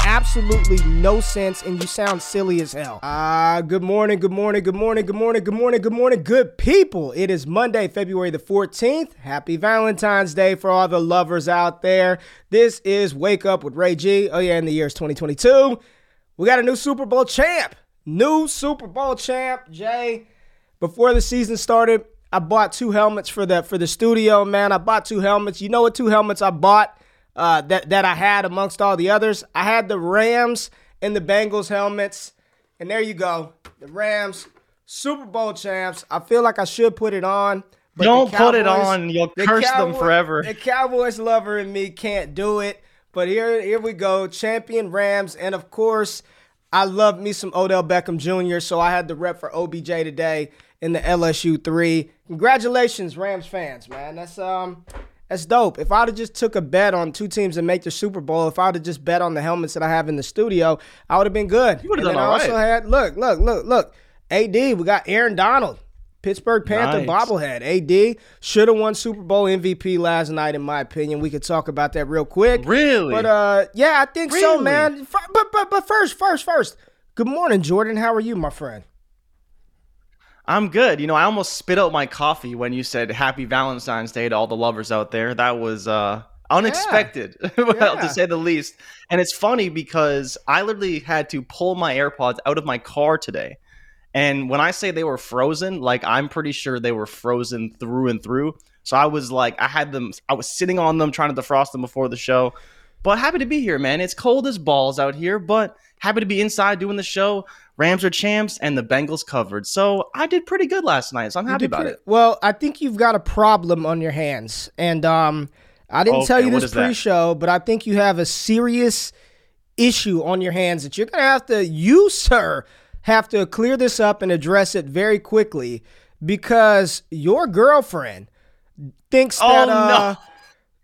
absolutely no sense and you sound silly as hell. Ah, uh, good morning, good morning, good morning, good morning, good morning, good morning, good people. It is Monday, February the 14th. Happy Valentine's Day for all the lovers out there. This is Wake Up with Ray G. Oh, yeah, in the year is 2022. We got a new Super Bowl champ. New Super Bowl champ, Jay. Before the season started, I bought two helmets for the for the studio, man. I bought two helmets. You know what two helmets I bought? Uh, that that I had amongst all the others. I had the Rams and the Bengals helmets, and there you go, the Rams Super Bowl champs. I feel like I should put it on. But Don't Cowboys, put it on. You'll curse Cowboy, them forever. The Cowboys lover in me can't do it. But here, here we go. Champion Rams, and of course, I love me some Odell Beckham Jr. So I had the rep for OBJ today in the LSU three. Congratulations, Rams fans, man. That's um that's dope. If I'd have just took a bet on two teams and make the Super Bowl, if I'd have just bet on the helmets that I have in the studio, I would have been good. You would have done all I also right. had look, look, look, look. AD, we got Aaron Donald, Pittsburgh Panther Nice. bobblehead. AD should have won Super Bowl MVP last night, in my opinion. We could talk about that real quick. Really? But uh, yeah, I think so, man. But but but first, first, first. Good morning, Jordan. How are you, my friend? I'm good. You know, I almost spit out my coffee when you said Happy Valentine's Day to all the lovers out there. That was uh, unexpected, well, Yeah. to say the least. And it's funny because I literally had to pull my AirPods out of my car today. And when I say they were frozen, like I'm pretty sure they were frozen through and through. So I was like, I had them, I was sitting on them trying to defrost them before the show. But happy to be here, man. It's cold as balls out here, but happy to be inside doing the show. Rams are champs and the Bengals covered. So I did pretty good last night. So I'm happy about pretty- it. Well, I think you've got a problem on your hands, and um, I didn't tell you this pre-show, but I think you have a serious issue on your hands that you're gonna have to, you sir, have to clear this up and address it very quickly because your girlfriend thinks Oh, that no. uh,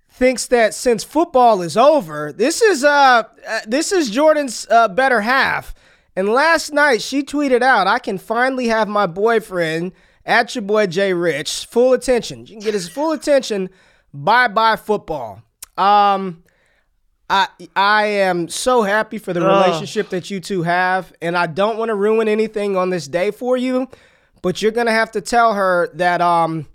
thinks that since football is over, this is uh, uh this is Jordan's uh, better half. And last night she tweeted out, "I can finally have my boyfriend at your boy Jay Rich full attention. You can get his full attention. Bye bye football." Um, I I am so happy for the Ugh. relationship that you two have, and I don't want to ruin anything on this day for you, but you're gonna have to tell her that um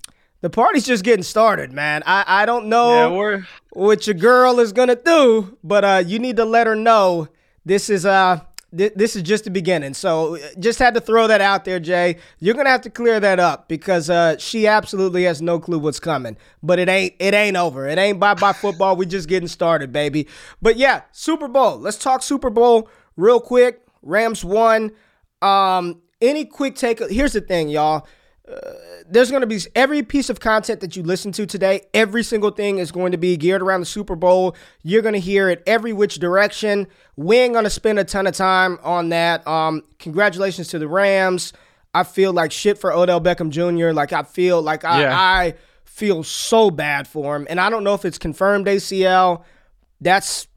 the party's just getting started, man. I I don't know Yeah, what your girl is gonna do, but uh, you need to let her know this is uh th- this is just the beginning. So just had to throw that out there, Jay. You're gonna have to clear that up because uh, she absolutely has no clue what's coming. But it ain't it ain't over. It ain't bye bye football. we just getting started, baby. But yeah, Super Bowl. Let's talk Super Bowl real quick. Rams won. Um, any quick take? Here's the thing, y'all. There's going to be every piece of content that you listen to today, every single thing is going to be geared around the Super Bowl. You're going to hear it every which direction. We ain't going to spend a ton of time on that. Um, congratulations to the Rams. I feel like shit for Odell Beckham Jr. Like I feel like I, yeah. I feel so bad for him, and I don't know if it's confirmed ACL. That's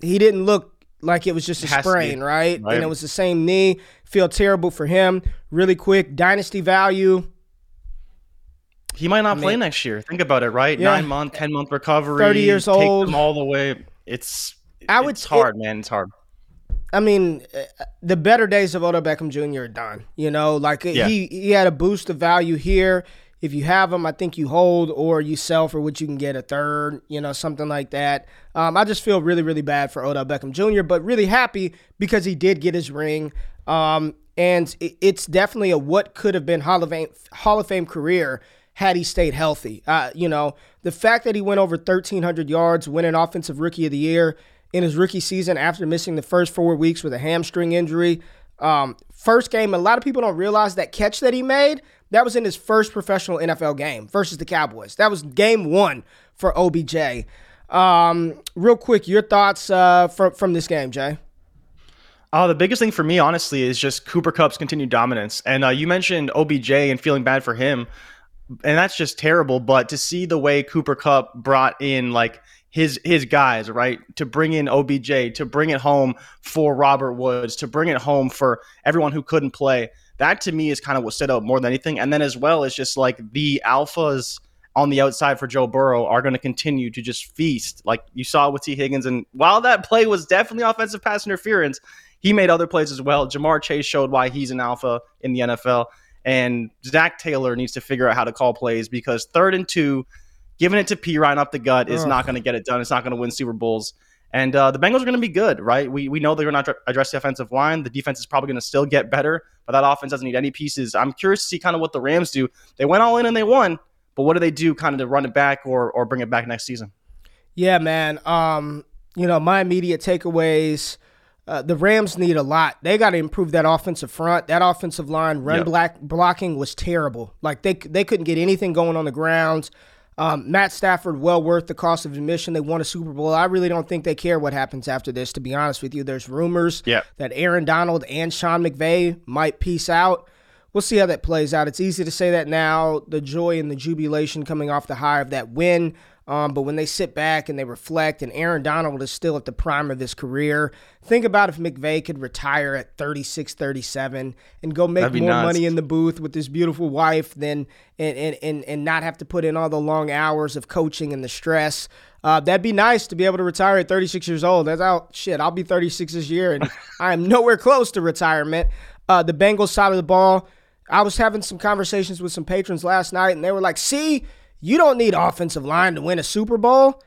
he didn't look like it was just a sprain, right? right? And it was the same knee. Feel terrible for him. Really quick, dynasty value. He might not I mean, play next year. Think about it, right? Yeah. Nine month, ten month recovery. Thirty years old. all the way. It's I would. It's hard, it, man. It's hard. I mean, uh, the better days of Odell Beckham Jr. are done. You know, like yeah. he he had a boost of value here. If you have them, I think you hold or you sell for what you can get a third, you know, something like that. Um, I just feel really, really bad for Odell Beckham Jr., but really happy because he did get his ring. Um, and it's definitely a what could have been Hall of Fame, Hall of Fame career had he stayed healthy. Uh, you know, the fact that he went over 1,300 yards, winning Offensive Rookie of the Year in his rookie season after missing the first four weeks with a hamstring injury. Um, first game, a lot of people don't realize that catch that he made that was in his first professional NFL game versus the Cowboys. That was game one for OBJ. Um, real quick, your thoughts uh, from from this game, Jay? Oh, the biggest thing for me, honestly, is just Cooper Kupp's continued dominance. And uh, you mentioned OBJ and feeling bad for him, and that's just terrible. But to see the way Cooper Kupp brought in like his his guys, right, to bring in OBJ, to bring it home for Robert Woods, to bring it home for everyone who couldn't play that to me is kind of what stood out more than anything. And then as well, it's just like the alphas on the outside for Joe Burrow are going to continue to just feast, like you saw with Tee Higgins. And while that play was definitely offensive pass interference, he made other plays as well. Ja'Marr Chase showed why he's an alpha in the NFL. And Zac Taylor needs to figure out how to call plays because third and two, giving it to Perine up the gut is Ugh. not going to get it done. It's not going to win Super Bowls. And uh, the Bengals are going to be good, right? We, we know they're going to address the offensive line. The defense is probably going to still get better, but that offense doesn't need any pieces. I'm curious to see kind of what the Rams do. They went all in and they won, but what do they do kind of to run it back or, or bring it back next season? Yeah, man. Um, you know, my immediate takeaways. Uh, the Rams need a lot. They got to improve that offensive front. That offensive line run yep. black blocking was terrible. Like they they couldn't get anything going on the ground. Um, Matt Stafford, well worth the cost of admission. They won a Super Bowl. I really don't think they care what happens after this, to be honest with you. There's rumors yeah. that Aaron Donald and Sean McVay might peace out. We'll see how that plays out. It's easy to say that now, the joy and the jubilation coming off the high of that win. Um, but when they sit back and they reflect, and Aaron Donald is still at the prime of his career, think about if McVay could retire at 36, 37 and go make more nuts. money in the booth with his beautiful wife than and, and, and, and not have to put in all the long hours of coaching and the stress. Uh, that'd be nice to be able to retire at 36 years old. That's out. Shit, I'll be 36 this year, and I am nowhere close to retirement. Uh, the Bengals side of the ball. I was having some conversations with some patrons last night, and they were like, "See, you don't need offensive line to win a Super Bowl.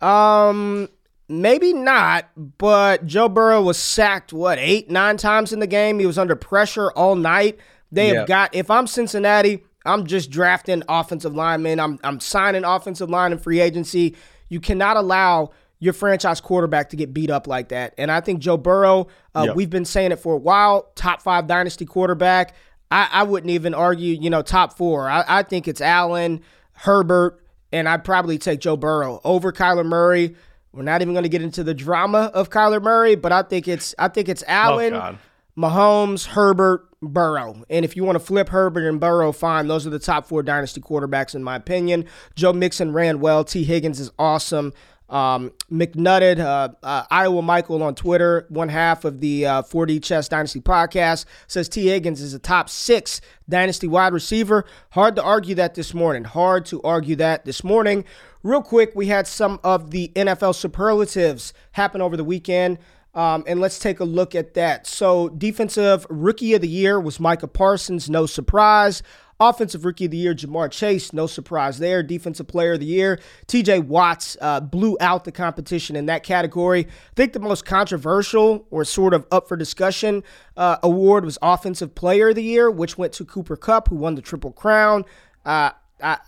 Um, maybe not, but Joe Burrow was sacked what eight, nine times in the game. He was under pressure all night. They yep. have got. If I'm Cincinnati, I'm just drafting offensive linemen. I'm I'm signing offensive line in free agency. You cannot allow your franchise quarterback to get beat up like that. And I think Joe Burrow, uh, yep. we've been saying it for a while, top five dynasty quarterback. I, I wouldn't even argue, you know, top four. I, I think it's Allen. Herbert, and I'd probably take Joe Burrow over Kyler Murray. We're not even going to get into the drama of Kyler Murray, but I think it's I think it's oh, Allen, oh, Mahomes, Herbert, Burrow. And if you want to flip Herbert and Burrow, fine. Those are the top four dynasty quarterbacks in my opinion. Joe Mixon ran well. Tee Higgins is awesome. Um, McNutted, uh, uh, Iowa Michael on Twitter, one half of the uh, 4D Chess Dynasty podcast, says Tee Higgins is a top six Dynasty wide receiver. Hard to argue that this morning. Hard to argue that this morning. Real quick, we had some of the NFL superlatives happen over the weekend. Um, and let's take a look at that. So, defensive rookie of the year was Micah Parsons, no surprise. Offensive Rookie of the Year, Ja'Marr Chase, no surprise there. Defensive Player of the Year, TJ Watts uh, blew out the competition in that category. I think the most controversial or sort of up for discussion uh, award was Offensive Player of the Year, which went to Cooper Kupp, who won the Triple Crown. Uh, I,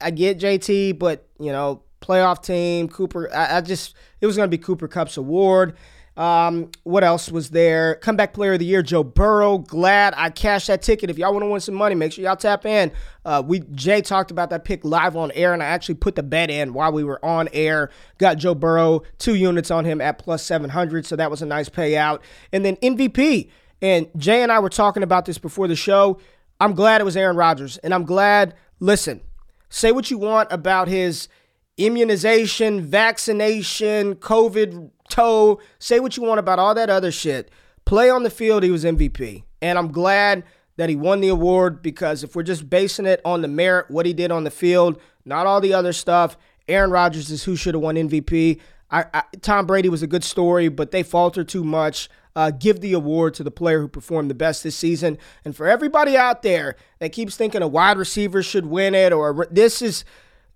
I get JT, but, you know, playoff team, Cooper, I, I just, it was going to be Cooper Kupp's award. Um, what else was there? Comeback player of the year, Joe Burrow. Glad I cashed that ticket. If y'all want to win some money, make sure y'all tap in. Uh, we Jay talked about that pick live on air, and I actually put the bet in while we were on air. Got Joe Burrow two units on him at plus seven hundred, so that was a nice payout. And then MVP. And Jay and I were talking about this before the show. I'm glad it was Aaron Rodgers, and I'm glad. Listen, say what you want about his immunization, vaccination, COVID toe, say what you want about all that other shit. Play on the field, he was MVP. And I'm glad that he won the award because if we're just basing it on the merit, what he did on the field, not all the other stuff, Aaron Rodgers is who should have won MVP. I, I, Tom Brady was a good story, but they falter too much. Uh, give the award to the player who performed the best this season. And for everybody out there that keeps thinking a wide receiver should win it, or this is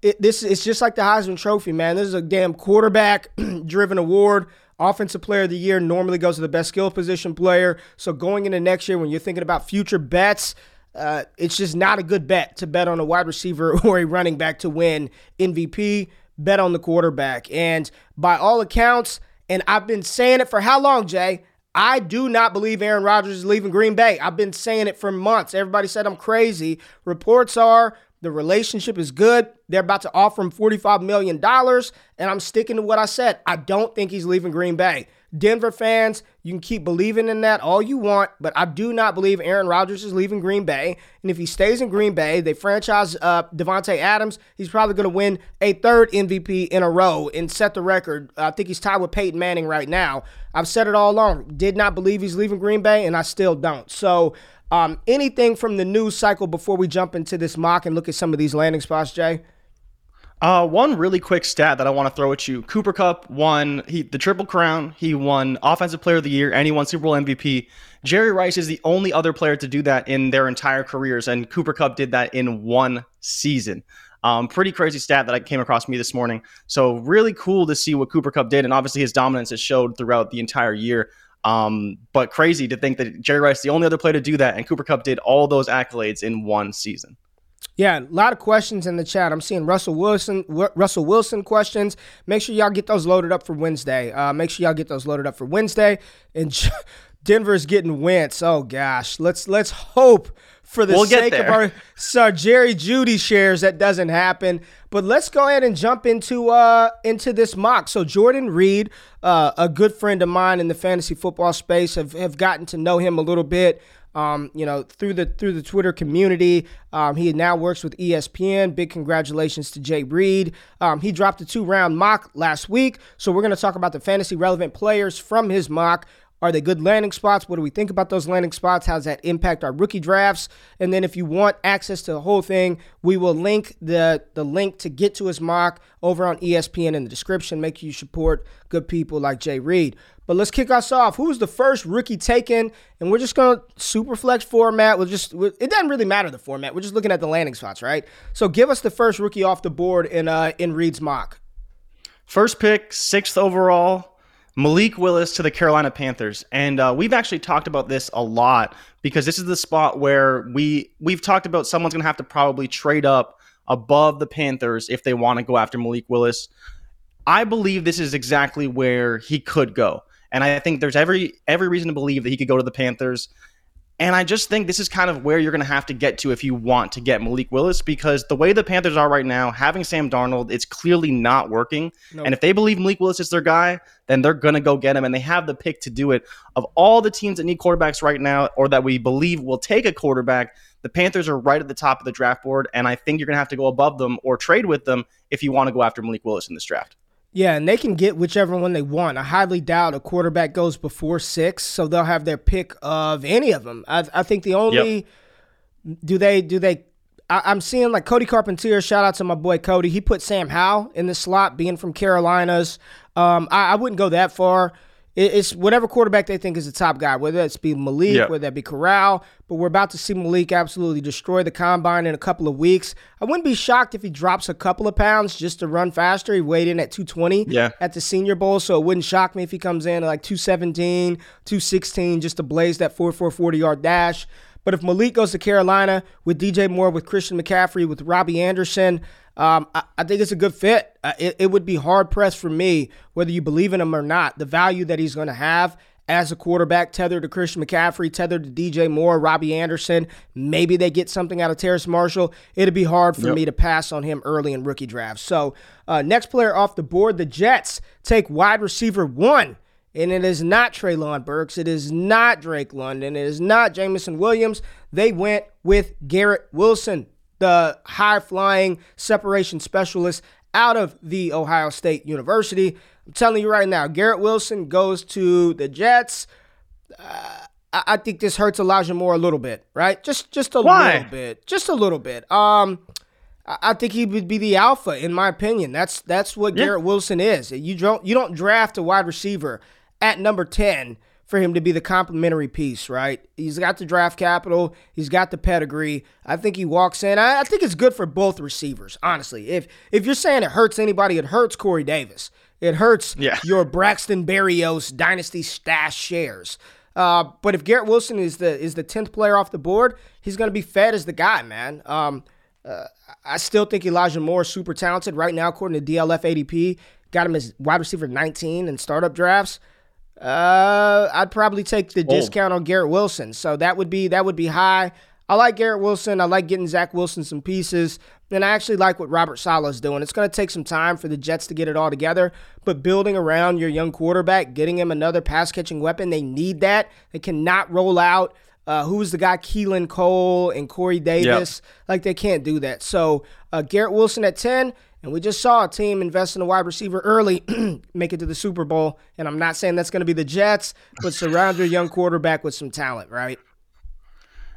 it, this it's just like the Heisman Trophy, man. This is a damn quarterback driven award. Offensive player of the year normally goes to the best skill position player. So going into next year, when you're thinking about future bets, uh, it's just not a good bet to bet on a wide receiver or a running back to win MVP. Bet on the quarterback. And by all accounts, and I've been saying it for how long, Jay? I do not believe Aaron Rodgers is leaving Green Bay. I've been saying it for months. Everybody said I'm crazy. Reports are the relationship is good. They're about to offer him $45 million. And I'm sticking to what I said. I don't think he's leaving Green Bay. Denver fans, you can keep believing in that all you want, but I do not believe Aaron Rodgers is leaving Green Bay. And if he stays in Green Bay, they franchise uh, Davante Adams. He's probably going to win a third MVP in a row and set the record. I think he's tied with Peyton Manning right now. I've said it all along. Did not believe he's leaving Green Bay, and I still don't. So um, anything from the news cycle before we jump into this mock and look at some of these landing spots, Jay? Uh, one really quick stat that I want to throw at you: Cooper Kupp won he the Triple Crown. He won Offensive Player of the Year, and he won Super Bowl MVP. Jerry Rice is the only other player to do that in their entire careers, and Cooper Kupp did that in one season. Um, pretty crazy stat that I came across me this morning. So really cool to see what Cooper Kupp did, and obviously his dominance has showed throughout the entire year. Um, but crazy to think that Jerry Rice, the only other player to do that, and Cooper Kupp did all those accolades in one season. Yeah, a lot of questions in the chat. I'm seeing Russell Wilson, w- Russell Wilson questions. Make sure y'all get those loaded up for Wednesday. Uh, make sure y'all get those loaded up for Wednesday. And Denver's getting Wentz. Oh gosh, let's let's hope for the we'll sake of our so Jerry Jeudy shares that doesn't happen. But let's go ahead and jump into uh into this mock. So Jordan Reid, uh, a good friend of mine in the fantasy football space, have have gotten to know him a little bit. Um, you know, through the through the Twitter community. Um, he now works with ESPN. Big congratulations to Jay Reid. Um, he dropped a two round mock last week, so we're going to talk about the fantasy relevant players from his mock. Are they good landing spots? What do we think about those landing spots? How does that impact our rookie drafts? And then if you want access to the whole thing, we will link the the link to get to his mock over on ESPN in the description. Make sure you support good people like Jay Reid. But let's kick us off. Who's the first rookie taken? And we're just going to super flex format. We'll just it doesn't really matter the format. We're just looking at the landing spots, right? So give us the first rookie off the board in uh in Reid's mock. First pick, sixth overall. Malik Willis to the Carolina Panthers, and uh, we've actually talked about this a lot because this is the spot where we we've talked about someone's going to have to probably trade up above the Panthers if they want to go after Malik Willis. I believe this is exactly where he could go, and I think there's every every reason to believe that he could go to the Panthers. And I just think this is kind of where you're going to have to get to if you want to get Malik Willis because the way the Panthers are right now, having Sam Darnold, it's clearly not working. Nope. And if they believe Malik Willis is their guy, then they're going to go get him. And they have the pick to do it. Of all the teams that need quarterbacks right now or that we believe will take a quarterback, the Panthers are right at the top of the draft board. And I think you're going to have to go above them or trade with them if you want to go after Malik Willis in this draft. Yeah, and they can get whichever one they want. I highly doubt a quarterback goes before six, so they'll have their pick of any of them. I, I think the only yep. do they do they. I, am seeing like Cody Carpentier. Shout out to my boy Cody. He put Sam Howell in the slot, being from Carolinas. Um, I, I wouldn't go that far it's whatever quarterback they think is the top guy, whether it's be Malik, yeah. whether that be Corral. But we're about to see Malik absolutely destroy the combine in a couple of weeks. I wouldn't be shocked if he drops a couple of pounds just to run faster. He weighed in at 220 yeah. at the Senior Bowl, so it wouldn't shock me if he comes in at like 217, 216 just to blaze that 4 4 40 yard dash. But if Malik goes to Carolina with DJ Moore, with Christian McCaffrey, with Robbie Anderson, Um, I, I, think it's a good fit. Uh, it, it would be hard pressed for me, whether you believe in him or not, the value that he's going to have as a quarterback, tethered to Christian McCaffrey, tethered to DJ Moore, Robbie Anderson. Maybe they get something out of Terrace Marshall. It'd be hard for yep. me to pass on him early in rookie drafts. So, uh, next player off the board, the Jets take wide receiver one. And it is not Treylon Burks. It is not Drake London. It is not Jameson Williams. They went with Garrett Wilson, the high flying separation specialist out of the Ohio State University. I'm telling you right now, Garrett Wilson goes to the Jets. Uh, I, think this hurts Elijah Moore a little bit, right? Just just a Why? little bit, just a little bit. Um, I think he would be the alpha, in my opinion. That's that's what yeah. Garrett Wilson is. You don't you don't draft a wide receiver at number ten for him to be the complementary piece, right? He's got the draft capital, he's got the pedigree. I think he walks in. I, I think it's good for both receivers, honestly. If if you're saying it hurts anybody, it hurts Corey Davis. It hurts yeah. your Braxton Berrios dynasty stash shares. Uh, but if Garrett Wilson is the is the tenth player off the board, he's going to be fed as the guy, man. Um, uh, I still think Elijah Moore is super talented right now, according to DLF ADP. Got him as wide receiver 19 in startup drafts. Uh, I'd probably take the discount on Garrett Wilson. So that would be that would be high. I like Garrett Wilson. I like getting Zach Wilson some pieces. And I actually like what Robert Saleh is doing. It's going to take some time for the Jets to get it all together, but building around your young quarterback, getting him another pass catching weapon, they need that. They cannot roll out uh, who's the guy, Keelan Cole and Corey Davis. Yep. Like, they can't do that. So, uh, Garrett Wilson at 10, and we just saw a team invest in a wide receiver early, make it to the Super Bowl. And I'm not saying that's going to be the Jets, but surround your young quarterback with some talent, right?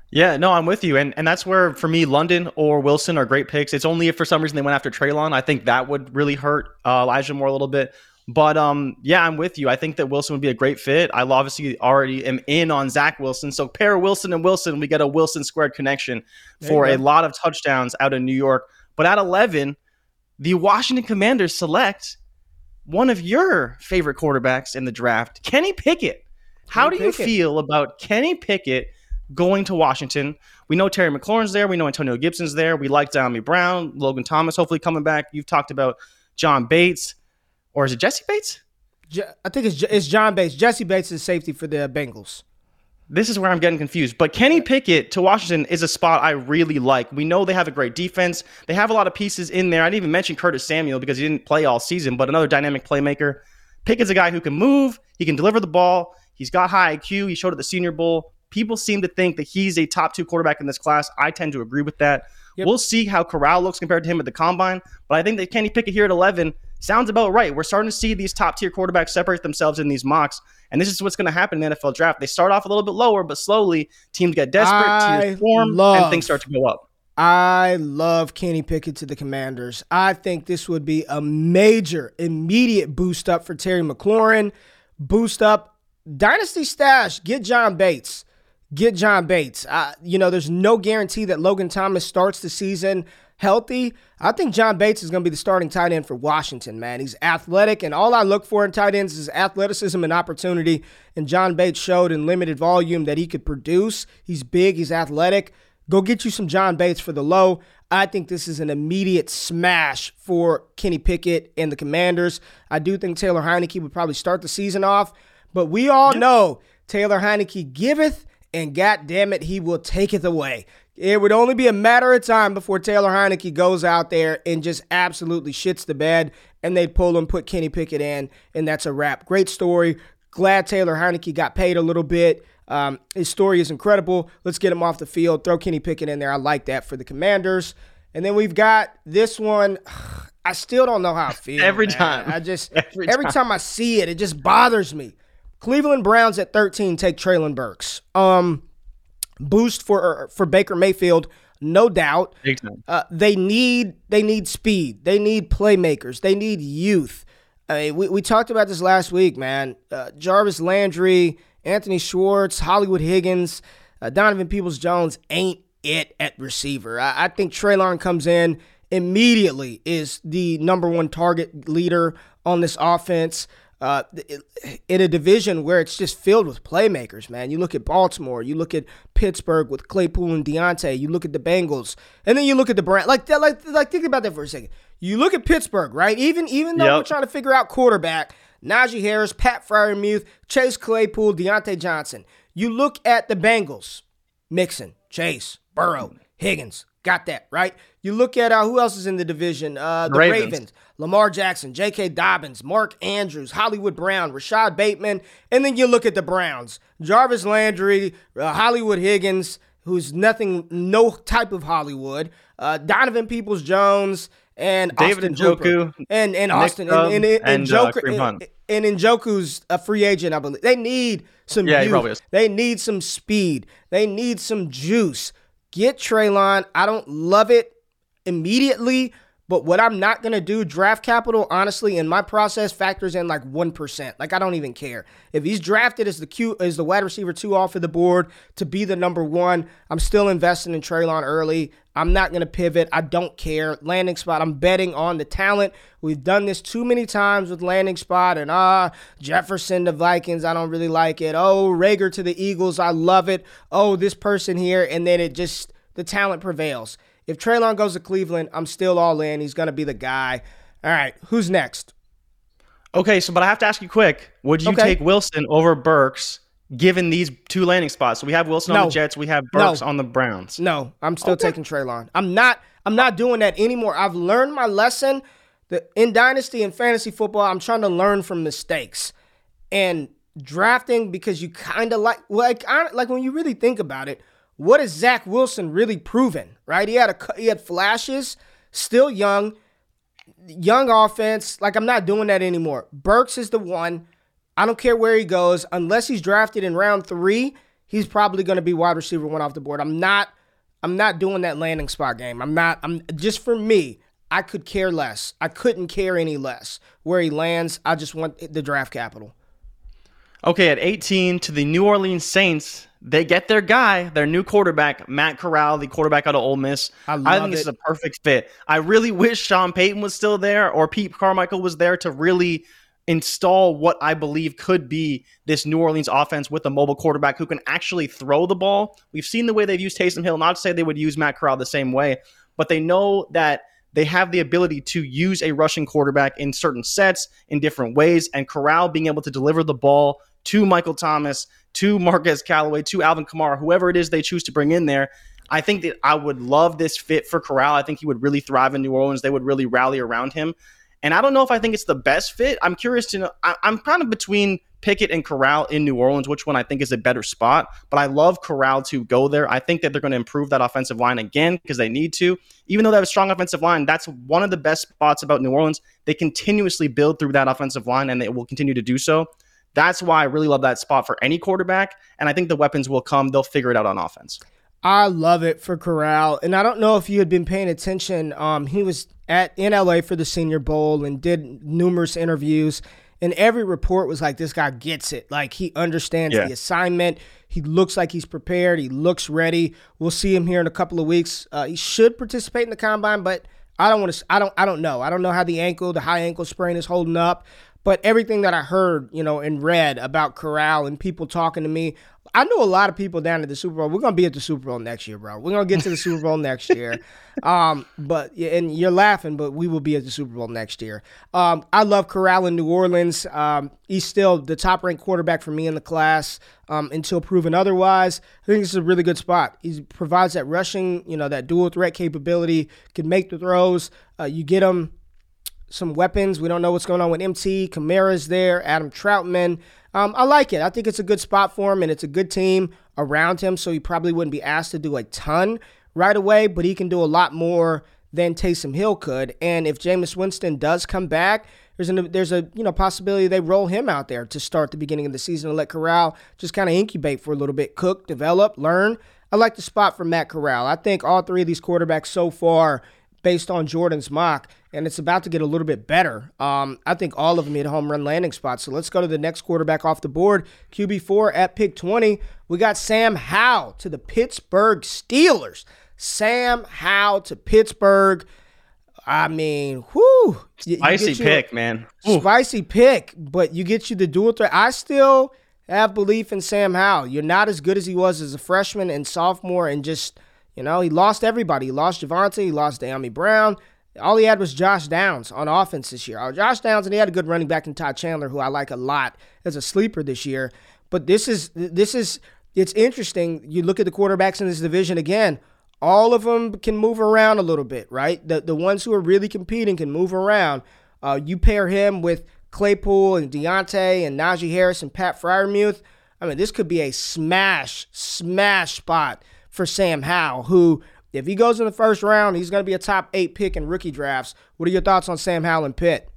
Yeah, no, I'm with you, and and that's where for me, London or Wilson are great picks. It's only if for some reason they went after Treylon, I think that would really hurt uh, Elijah Moore a little bit. But um, yeah, I'm with you. I think that Wilson would be a great fit. I obviously already am in on Zach Wilson, so pair Wilson and Wilson, we get a Wilson squared connection for a lot of touchdowns out in New York. But at 11, the Washington Commanders select one of your favorite quarterbacks in the draft, Kenny Pickett. How Kenny do you feel about Kenny Pickett? going to Washington. We know Terry McLaurin's there. We know Antonio Gibson's there. We like Dyami Brown, Logan Thomas, hopefully coming back. You've talked about John Bates, or is it Jessie Bates? I think it's, it's John Bates. Jessie Bates is safety for the Bengals. This is where I'm getting confused. But Kenny Pickett to Washington is a spot I really like. We know they have a great defense. They have a lot of pieces in there. I didn't even mention Curtis Samuel because he didn't play all season, but another dynamic playmaker. Pickett's a guy who can move, he can deliver the ball, he's got high IQ, he showed at the Senior Bowl people seem to think that he's a top two quarterback in this class. I tend to agree with that. Yep. We'll see how Corral looks compared to him at the combine, but I think that Kenny Pickett here at 11 sounds about right. We're starting to see these top tier quarterbacks separate themselves in these mocks, and this is what's going to happen in the NFL draft. They start off a little bit lower, but slowly teams get desperate, teams form, love, and things start to go up. I love Kenny Pickett to the Commanders. I think this would be a major, immediate boost up for Terry McLaurin. Boost up Dynasty Stash. Get John Bates get John Bates. Uh, you know, there's no guarantee that Logan Thomas starts the season healthy. I think John Bates is going to be the starting tight end for Washington, man. He's athletic, and all I look for in tight ends is athleticism and opportunity. And John Bates showed in limited volume that he could produce. He's big, he's athletic. Go get you some John Bates for the low. I think this is an immediate smash for Kenny Pickett and the Commanders. I do think Taylor Heinicke would probably start the season off, but we all know Taylor Heinicke giveth and God damn it, he will take it away. It would only be a matter of time before Taylor Heinicke goes out there and just absolutely shits the bed, and they'd pull him, put Kenny Pickett in, and that's a wrap. Great story. Glad Taylor Heinicke got paid a little bit. Um, his story is incredible. Let's get him off the field. Throw Kenny Pickett in there. I like that for the Commanders. And then we've got this one. I still don't know how I feel. every man. time. I just every, every time. time I see it, it just bothers me. Cleveland Browns at 13 take Treylon Burks. Um, boost for for Baker Mayfield, no doubt. Uh, they need they need speed. They need playmakers. They need youth. I mean, we, we talked about this last week, man. Uh, Jarvis Landry, Anthony Schwartz, Hollywood Higgins, uh, Donovan Peoples Jones ain't it at receiver. I, I think Treylon comes in immediately is the number one target leader on this offense. Uh, in a division where it's just filled with playmakers, man. You look at Baltimore, you look at Pittsburgh with Claypool and Diontae, you look at the Bengals, and then you look at the Browns. Like that, like like think about that for a second. You look at Pittsburgh, right? Even even though yep. we're trying to figure out quarterback, Najee Harris, Pat Freiermuth, Chase Claypool, Diontae Johnson. You look at the Bengals, Mixon, Chase, Burrow, Higgins, got that right. You look at uh, who else is in the division? Uh, the Ravens. Ravens. Lamar Jackson, J.K. Dobbins, Mark Andrews, Hollywood Brown, Rashod Bateman, and then you look at the Browns: Jarvis Landry, uh, Hollywood Higgins, who's nothing, no type of Hollywood, uh, Donovan Peoples Jones, and David Austin Njoku, and and Austin and, and, and, and, Joker, and, Njoku's a free agent, I believe. They need some yeah, youth. They need some speed. They need some juice. Get Treylon. I don't love it immediately, but what I'm not going to do, draft capital, honestly, in my process factors in like 1%. Like, I don't even care. If he's drafted as the Q, as the wide receiver two off of the board to be the number one, I'm still investing in Treylon early. I'm not going to pivot. I don't care. Landing spot, I'm betting on the talent. We've done this too many times with landing spot and ah, Jefferson the Vikings, I don't really like it. Oh, Reagor to the Eagles, I love it. Oh, this person here. And then it just, the talent prevails. If Treylon goes to Cleveland, I'm still all in. He's going to be the guy. All right, who's next? Okay, so but I have to ask you quick. Would you okay. take Wilson over Burks given these two landing spots? So we have Wilson no. on the Jets, we have Burks no. on the Browns. No, I'm still okay. taking Treylon. I'm not I'm not doing that anymore. I've learned my lesson. The, in dynasty and fantasy football, I'm trying to learn from mistakes. And drafting because you kind of like like I, like when you really think about it, what has Zach Wilson really proven? Right? He had a he had flashes, still young, young offense. Like I'm not doing that anymore. Burks is the one. I don't care where he goes unless he's drafted in round three. He's probably going to be wide receiver one off the board. I'm not. I'm not doing that landing spot game. I'm not. I'm just for me. I could care less. I couldn't care any less where he lands. I just want the draft capital. Okay, at 18 to the New Orleans Saints, they get their guy, their new quarterback, Matt Corral, the quarterback out of Ole Miss. I, I think this is a perfect fit. I really wish Sean Payton was still there or Pete Carmichael was there to really install what I believe could be this New Orleans offense with a mobile quarterback who can actually throw the ball. We've seen the way they've used Taysom Hill. Not to say they would use Matt Corral the same way, but they know that they have the ability to use a rushing quarterback in certain sets in different ways, and Corral being able to deliver the ball to Michael Thomas to Marquez Callaway, to Alvin Kamara, whoever it is they choose to bring in there. I think that I would love this fit for Corral. I think he would really thrive in New Orleans. They would really rally around him. And I don't know if I think it's the best fit. I'm curious to know. I, am kind of between Pickett and Corral in New Orleans, which one I think is a better spot. But I love Corral to go there. I think that they're going to improve that offensive line again because they need to. Even though they have a strong offensive line, that's one of the best spots about New Orleans. They continuously build through that offensive line and they will continue to do so. That's why I really love that spot for any quarterback. And I think the weapons will come. They'll figure it out on offense. I love it for Corral. And I don't know if you had been paying attention. Um, he was at in LA for the Senior Bowl and did numerous interviews. And every report was like, this guy gets it. Like he understands yeah. the assignment. He looks like he's prepared. He looks ready. We'll see him here in a couple of weeks. Uh, he should participate in the combine, but I don't want to. I don't. I don't know. I don't know how the ankle, the high ankle sprain, is holding up. But everything that I heard, you know, and read about Corral and people talking to me, I know a lot of people down at the Super Bowl. We're gonna be at the Super Bowl next year, bro. We're gonna get to the Super Bowl next year. Um, but and you're laughing, but we will be at the Super Bowl next year. Um, I love Corral in New Orleans. Um, he's still the top ranked quarterback for me in the class um, until proven otherwise. I think this is a really good spot. He provides that rushing, you know, that dual threat capability. Can make the throws. Uh, you get him some weapons. We don't know what's going on with MT. Kamara's there. Adam Trautman. Um, I like it. I think it's a good spot for him, and it's a good team around him. So he probably wouldn't be asked to do a ton right away, but he can do a lot more than Taysom Hill could. And if Jameis Winston does come back, there's a there's a you know possibility they roll him out there to start the beginning of the season and let Corral just kind of incubate for a little bit, cook, develop, learn. I like the spot for Matt Corral. I think all three of these quarterbacks so far based on Jordan's mock, and it's about to get a little bit better. Um, I think all of them hit home run landing spots. So let's go to the next quarterback off the board. QB4 at pick 20. We got Sam Howell to the Pittsburgh Steelers. Sam Howell to Pittsburgh. I mean, whoo, spicy pick, man. Ooh. Spicy pick, but you get you the dual threat. I still have belief in Sam Howell. You're not as good as he was as a freshman and sophomore, and just you know he lost everybody. He lost Javonte, he lost Dyami Brown. All he had was Josh Downs on offense this year. Uh, Josh Downs, and he had a good running back in Todd Chandler, who I like a lot as a sleeper this year. But this is this is it's interesting. You look at the quarterbacks in this division again. All of them can move around a little bit, right? The the ones who are really competing can move around. Uh, you pair him with Claypool and Diontae and Najee Harris and Pat Freiermuth. I mean, this could be a smash, smash spot for Sam Howell, who, if he goes in the first round, he's going to be a top eight pick in rookie drafts. What are your thoughts on Sam Howell and Pitt?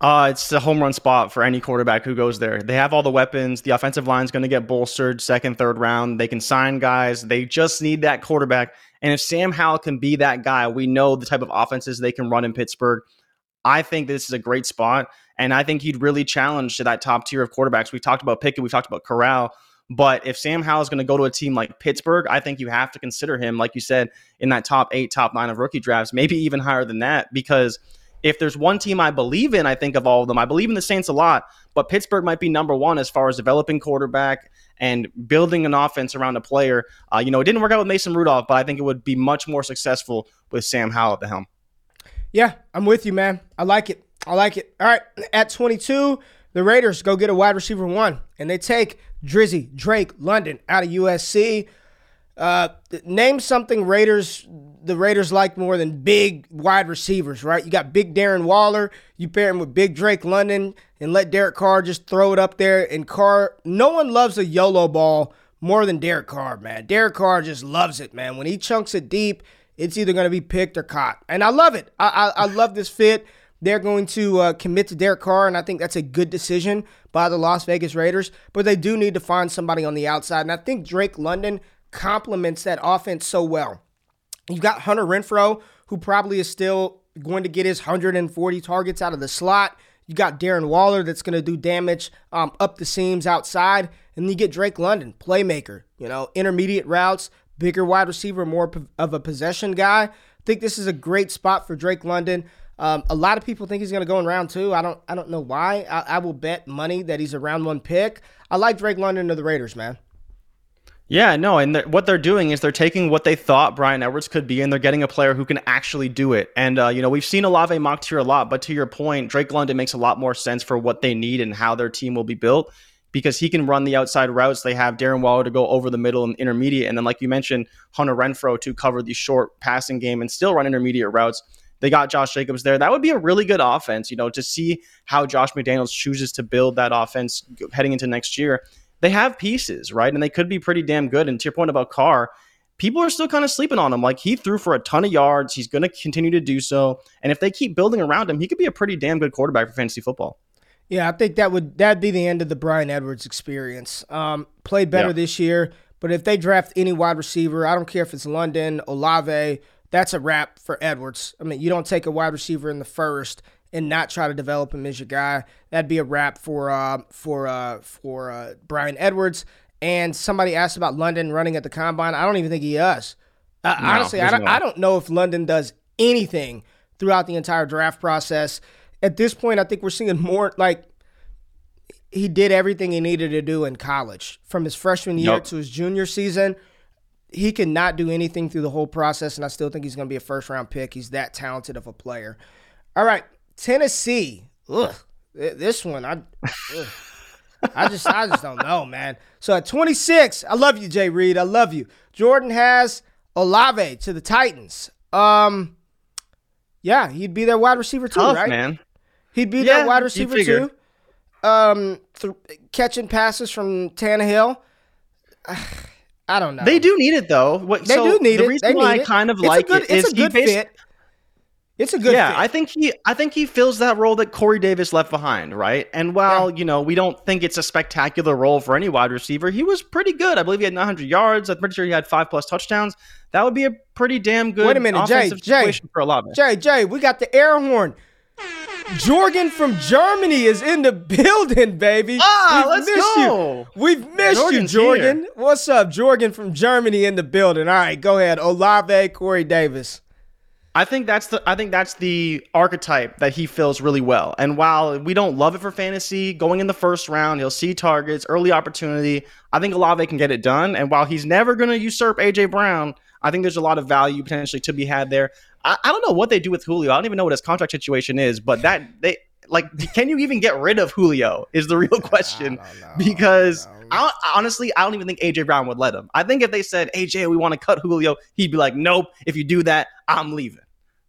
Uh, it's a home run spot for any quarterback who goes there. They have all the weapons. The offensive line is going to get bolstered second, third round. They can sign guys. They just need that quarterback. And if Sam Howell can be that guy, we know the type of offenses they can run in Pittsburgh. I think this is a great spot. And I think he'd really challenge to that top tier of quarterbacks. We've talked about Pickett, we've talked about Corral. But if Sam Howell is going to go to a team like Pittsburgh, I think you have to consider him, like you said, in that top eight, top nine of rookie drafts, maybe even higher than that, because – if there's one team I believe in, I think of all of them. I believe in the Saints a lot, but Pittsburgh might be number one as far as developing quarterback and building an offense around a player. Uh, you know, it didn't work out with Mason Rudolph, but I think it would be much more successful with Sam Howell at the helm. Yeah, I'm with you, man. I like it. I like it. All right, at 22, the Raiders go get a wide receiver one, and they take Drizzy Drake London out of USC. Uh, name something Raiders the Raiders like more than big wide receivers, right? You got big Darren Waller, you pair him with big Drake London, and let Derek Carr just throw it up there. And Carr, no one loves a YOLO ball more than Derek Carr, man. Derek Carr just loves it, man. When he chunks it deep, it's either going to be picked or caught, and I love it. I I, I love this fit. They're going to uh, commit to Derek Carr, and I think that's a good decision by the Las Vegas Raiders. But they do need to find somebody on the outside, and I think Drake London complements that offense so well. You've got Hunter Renfrow, who probably is still going to get his 140 targets out of the slot. You got Darren Waller that's going to do damage um, up the seams outside. And you get Drake London, playmaker, you know, intermediate routes, bigger wide receiver, more of a possession guy. I think this is a great spot for Drake London. Um, a lot of people think he's going to go in round two. I don't. I don't know why. I, I will bet money that he's a round one pick. I like Drake London to the Raiders, man. Yeah, no, and they're, what they're doing is they're taking what they thought Bryan Edwards could be, and they're getting a player who can actually do it. And uh, you know, we've seen Olave mocked here a lot, but to your point, Drake London makes a lot more sense for what they need and how their team will be built because he can run the outside routes. They have Darren Waller to go over the middle and intermediate, and then like you mentioned, Hunter Renfrow to cover the short passing game and still run intermediate routes. They got Josh Jacobs there. That would be a really good offense, you know, to see how Josh McDaniels chooses to build that offense heading into next year they have pieces, right? And they could be pretty damn good. And to your point about Carr, people are still kind of sleeping on him. Like he threw for a ton of yards. He's going to continue to do so. And if they keep building around him, he could be a pretty damn good quarterback for fantasy football. Yeah, I think that would that'd be the end of the Bryan Edwards experience. Um, played better yeah. this year, but if they draft any wide receiver, I don't care if it's London, Olave, that's a wrap for Edwards. I mean, you don't take a wide receiver in the first and not try to develop him as your guy. That'd be a wrap for uh, for uh, for uh, Bryan Edwards. And somebody asked about London running at the combine. I don't even think he does. Uh, no, honestly, I don't. I don't know if London does anything throughout the entire draft process. At this point, I think we're seeing more like he did everything he needed to do in college from his freshman year to his junior season. He cannot do anything through the whole process, and I still think he's going to be a first round pick. He's that talented of a player. All right, Tennessee. Ugh, this one, I, I just, I just don't know, man. So at 26, I love you, Jay Reid. I love you. Jordan has Olave to the Titans. Um, yeah, he'd be their wide receiver too, Tough, right? Man, he'd be yeah, their wide receiver too. Um, th- catching passes from Tannehill. I don't know. They do need it though. What, they so do need the it. reason why I kind of it's like good, it is a good fit. It's a good. Yeah, fit. I think he. I think he fills that role that Corey Davis left behind, right? And while yeah. you know we don't think it's a spectacular role for any wide receiver, he was pretty good. I believe he had 900 yards. I'm pretty sure he had five plus touchdowns. That would be a pretty damn good. Wait a minute, Jay. Jay, for a lot. Jay, Jay, we got the air horn. Jorgen from Germany is in the building, baby. Ah, We've let's go. You. We've missed Jorgen's you, Jorgen. Here. What's up, Jorgen from Germany in the building? All right, go ahead. Olave, Corey Davis. I think that's the I think that's the archetype that he fills really well. And while we don't love it for fantasy, going in the first round, he'll see targets, early opportunity. I think Olave can get it done. And while he's never going to usurp AJ Brown, I think there's a lot of value potentially to be had there. I, I don't know what they do with Julio. I don't even know what his contract situation is, but that they like can you even get rid of Julio is the real question because I honestly, I don't even think AJ Brown would let him. I think if they said, AJ, we want to cut Julio, he'd be like, nope. If you do that, I'm leaving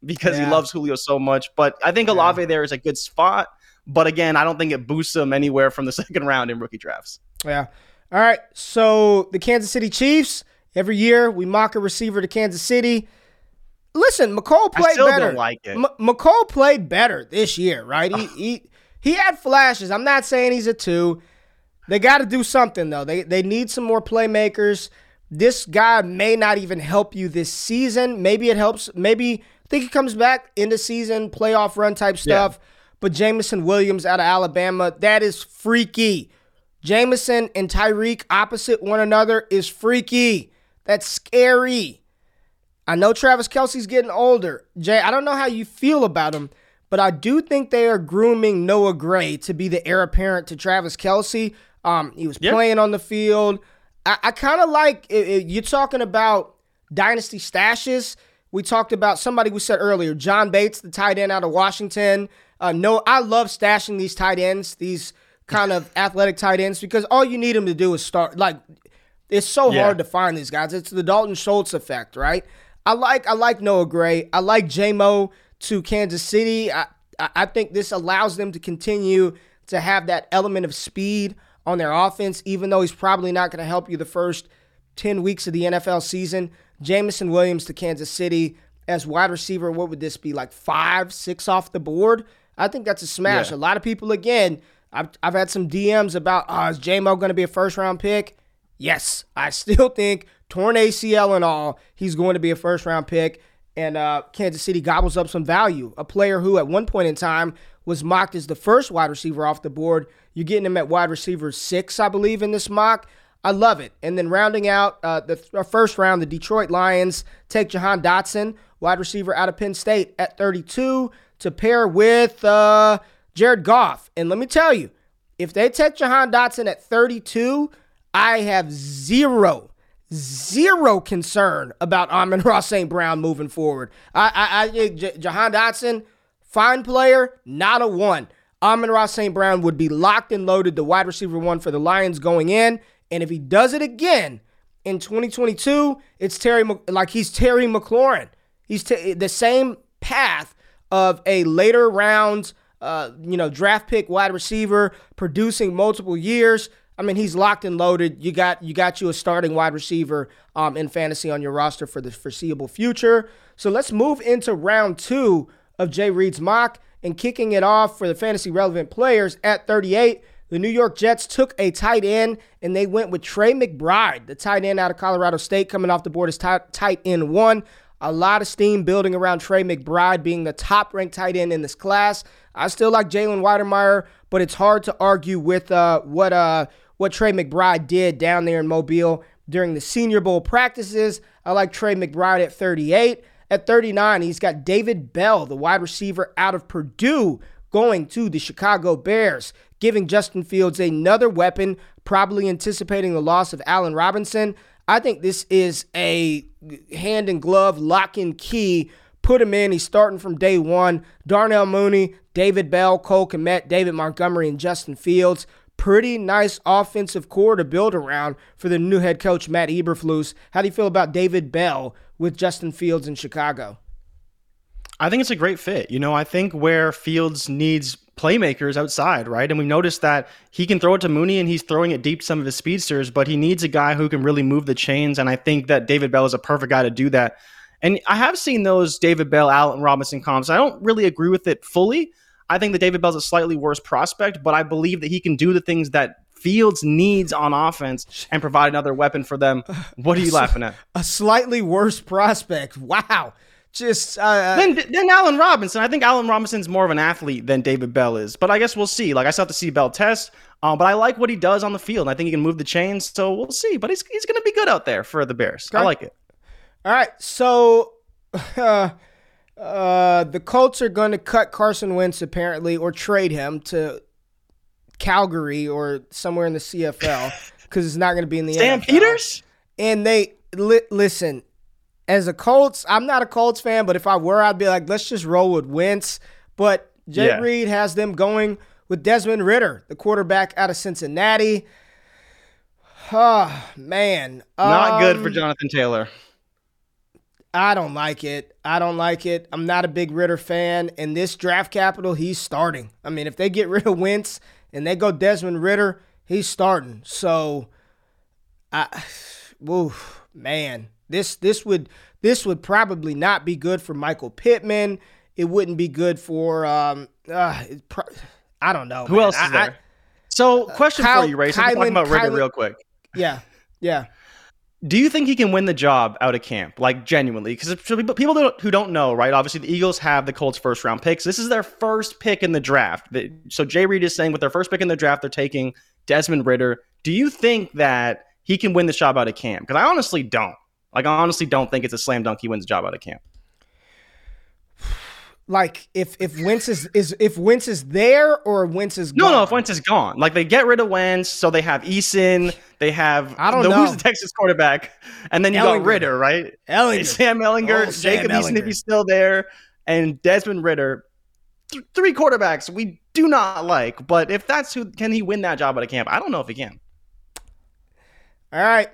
because yeah. he loves Julio so much. But I think Olave yeah. there is a good spot. But again, I don't think it boosts him anywhere from the second round in rookie drafts. Yeah. All right. So the Kansas City Chiefs, every year we mock a receiver to Kansas City. Listen, Mecole played better. like it. M- Mecole played better this year, right? He, he he had flashes. I'm not saying he's a two. They got to do something though. They they need some more playmakers. This guy may not even help you this season. Maybe it helps. Maybe I think he comes back in the season, playoff run type stuff. Yeah. But Jameson Williams out of Alabama, that is freaky. Jameson and Tyreek opposite one another is freaky. That's scary. I know Travis Kelce's getting older. Jay, I don't know how you feel about him, but I do think they are grooming Noah Gray to be the heir apparent to Travis Kelce. Um, he was yep. playing on the field. I, I kind of like it, it, you're talking about dynasty stashes. We talked about somebody we said earlier, John Bates, the tight end out of Washington. Uh, no, I love stashing these tight ends, these kind of athletic tight ends, because all you need them to do is start. Like, it's so yeah. hard to find these guys. It's the Dalton Schultz effect, right? I like I like Noah Gray. I like JMO to Kansas City. I I think this allows them to continue to have that element of speed on their offense, even though he's probably not going to help you the first 10 weeks of the NFL season. Jameson Williams to Kansas City as wide receiver, what would this be, like five, six off the board? I think that's a smash. Yeah. A lot of people, again, I've, I've had some DMs about, oh, is JMO going to be a first round pick? Yes, I still think torn ACL and all, he's going to be a first round pick. And uh, Kansas City gobbles up some value. A player who, at one point in time, was mocked as the first wide receiver off the board. You're getting him at wide receiver six, I believe, in this mock. I love it. And then rounding out uh, the th- uh, first round, the Detroit Lions take Jahan Dotson, wide receiver out of Penn State, at 32 to pair with uh, Jared Goff. And let me tell you, if they take Jahan Dotson at 32, I have zero, zero concern about Amon-Ra St. Brown moving forward. I, I, I J- Jahan Dotson, Fine player, not a one. Amon-Ra St. Brown would be locked and loaded, the wide receiver one for the Lions going in. And if he does it again in 2022, it's Terry, like he's Terry McLaurin. He's t- the same path of a later round, uh, you know, draft pick wide receiver producing multiple years. I mean, he's locked and loaded. You got you got you a starting wide receiver um, in fantasy on your roster for the foreseeable future. So let's move into round two of Jay Reid's mock and kicking it off for the fantasy relevant players at 38. The New York Jets took a tight end and they went with Trey McBride, the tight end out of Colorado State, coming off the board as tight, tight end one. A lot of steam building around Trey McBride being the top ranked tight end in this class. I still like Jalen Wydermyer, but it's hard to argue with uh, what uh, what Trey McBride did down there in Mobile during the Senior Bowl practices. I like Trey McBride at 38. At 39, he's got David Bell, the wide receiver out of Purdue, going to the Chicago Bears, giving Justin Fields another weapon, probably anticipating the loss of Allen Robinson. I think this is a hand and glove, lock and key. Put him in. He's starting from day one. Darnell Mooney, David Bell, Cole Kmet, David Montgomery, and Justin Fields. Pretty nice offensive core to build around for the new head coach, Matt Eberflus. How do you feel about David Bell with Justin Fields in Chicago? I think it's a great fit. You know, I think where Fields needs playmakers outside, right? And we've noticed that he can throw it to Mooney and he's throwing it deep to some of his speedsters, but he needs a guy who can really move the chains. And I think that David Bell is a perfect guy to do that. And I have seen those David Bell, Allen Robinson comps. I don't really agree with it fully. I think that David Bell's a slightly worse prospect, but I believe that he can do the things that Fields needs on offense and provide another weapon for them. What are you laughing at? A slightly worse prospect. Wow. Just uh, uh then, then Allen Robinson. I think Allen Robinson's more of an athlete than David Bell is, but I guess we'll see. Like I still have to see Bell test, um, but I like what he does on the field. I think he can move the chains, so we'll see. But he's he's going to be good out there for the Bears. Okay. I like it. All right, so uh, Uh, the Colts are going to cut Carson Wentz apparently, or trade him to Calgary or somewhere in the CFL because it's not going to be in the Sam NFL. Peters. And they li- listen. As a Colts, I'm not a Colts fan, but if I were, I'd be like, let's just roll with Wentz. But Jay Yeah. Reid has them going with Desmond Ridder, the quarterback out of Cincinnati. Oh man, Not good for Um, Jonathan Taylor. I don't like it. I don't like it. I'm not a big Ridder fan. And this draft capital, he's starting. I mean, if they get rid of Wentz and they go Desmond Ridder, he's starting. So, I, woo, man, this this would this would probably not be good for Michael Pittman. It wouldn't be good for um. Uh, it pro- I don't know. Who man. else is I- there? I- so, question Kyle- for you, Ray. So Kylan- talking about Ridder Kylan- real quick. yeah, yeah. Do you think he can win the job out of camp, like genuinely? Because people who don't know, right? Obviously, the Eagles have the Colts' first round picks. This is their first pick in the draft. So Jay Reid is saying with their first pick in the draft, they're taking Desmond Ridder. Do you think that he can win the job out of camp? Because I honestly don't. Like, I honestly don't think it's a slam dunk. He wins the job out of camp. Like if if Wentz is, is if Wentz is there or Wentz is No, gone. no. If Wentz is gone, like they get rid of Wentz, so they have Eason, they have I don't the, know. who's the Texas quarterback, and then you Ehlinger. got Ridder, right? Ehlinger. Sam Ehlinger, Oh, Sam Jacob Eason if he's still there, and Desmond Ridder. Th- three quarterbacks we do not like, but if that's who can he win that job at a camp? I don't know if he can. All right.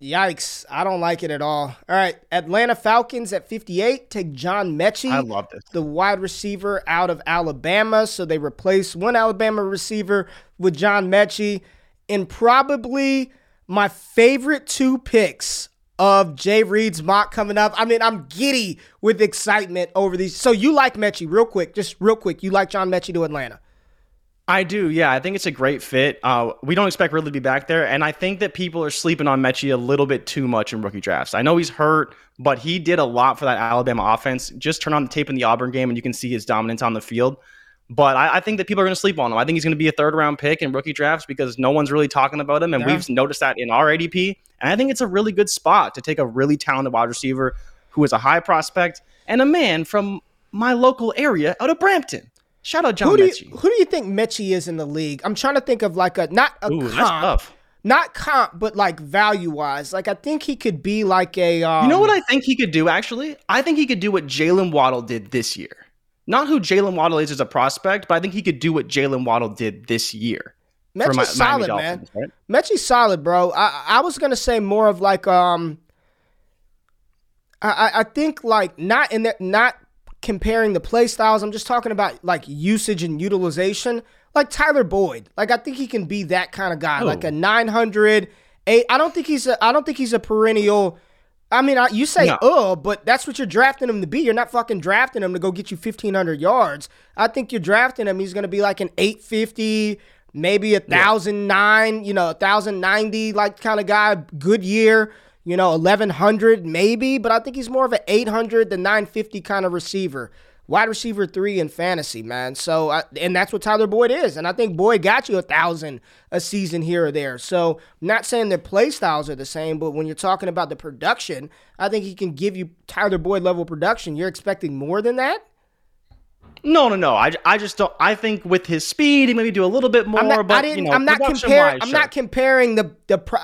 Yikes. I don't like it at all. All right. Atlanta Falcons at 58 take John Metchie, I love this. the wide receiver out of Alabama. So they replace one Alabama receiver with John Metchie. And probably my favorite two picks of Jay Reid's mock coming up. I mean, I'm giddy with excitement over these. So you like Metchie, real quick, just real quick. You like John Metchie to Atlanta. I do, yeah. I think it's a great fit. Uh, we don't expect Ridley to be back there, and I think that people are sleeping on Metchie a little bit too much in rookie drafts. I know he's hurt, but he did a lot for that Alabama offense. Just turn on the tape in the Auburn game, and you can see his dominance on the field. But I, I think that people are going to sleep on him. I think he's going to be a third round pick in rookie drafts because no one's really talking about him, and Yeah. we've noticed that in our ADP. And I think it's a really good spot to take a really talented wide receiver who is a high prospect and a man from my local area out of Brampton. Shout out John Who do, you, Metchie. who do you think Metchie is in the league? I'm trying to think of like a not a Ooh, that's comp, tough. not comp, but like value wise. Like I think he could be like a. Um, You know what I think he could do, actually? I think he could do what Jalen Waddle did this year. Not who Jalen Waddle is as a prospect, but I think he could do what Jalen Waddle did this year. for Metchie's Mi- solid, Miami man. Dolphins, right? Metchie's solid, bro. I I was gonna say more of like um. I I- I think like not in that not comparing the play styles. I'm just talking about like usage and utilization. Like Tyler Boyd, like I think he can be that kind of guy, like Oh. a 900. Eight. I don't think he's a. I don't think he's a perennial. I mean, I, you say No. oh, but that's what you're drafting him to be. You're not fucking drafting him to go get you 1500 yards. I think you're drafting him. He's going to be like an 850, maybe a thousand nine, you know, a thousand ninety, like kind of guy. Good year, you know, 1100 maybe, but I think he's more of an 800 to 950 kind of receiver. Wide receiver three in fantasy, man. So, I, and that's what Tyler Boyd is. And I think Boyd got you a thousand a season here or there. So, not saying their play styles are the same, but when you're talking about the production, I think he can give you Tyler Boyd level production. You're expecting more than that? No, no, no. I, I just don't. I think with his speed, he maybe do a little bit more. I'm not, but I didn't, you know, I'm not comparing. I'm sure. not comparing the the. Pro,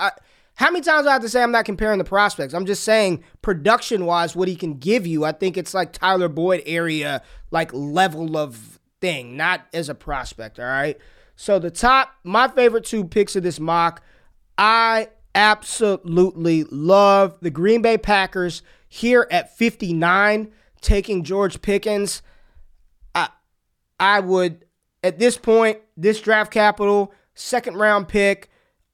how many times do I have to say I'm not comparing the prospects? I'm just saying production wise, what he can give you. I think it's like Tyler Boyd area, like level of thing, not as a prospect. All right. So the top, my favorite two picks of this mock, I absolutely love the Green Bay Packers here at 59, taking George Pickens. I I would, at this point, this draft capital, second round pick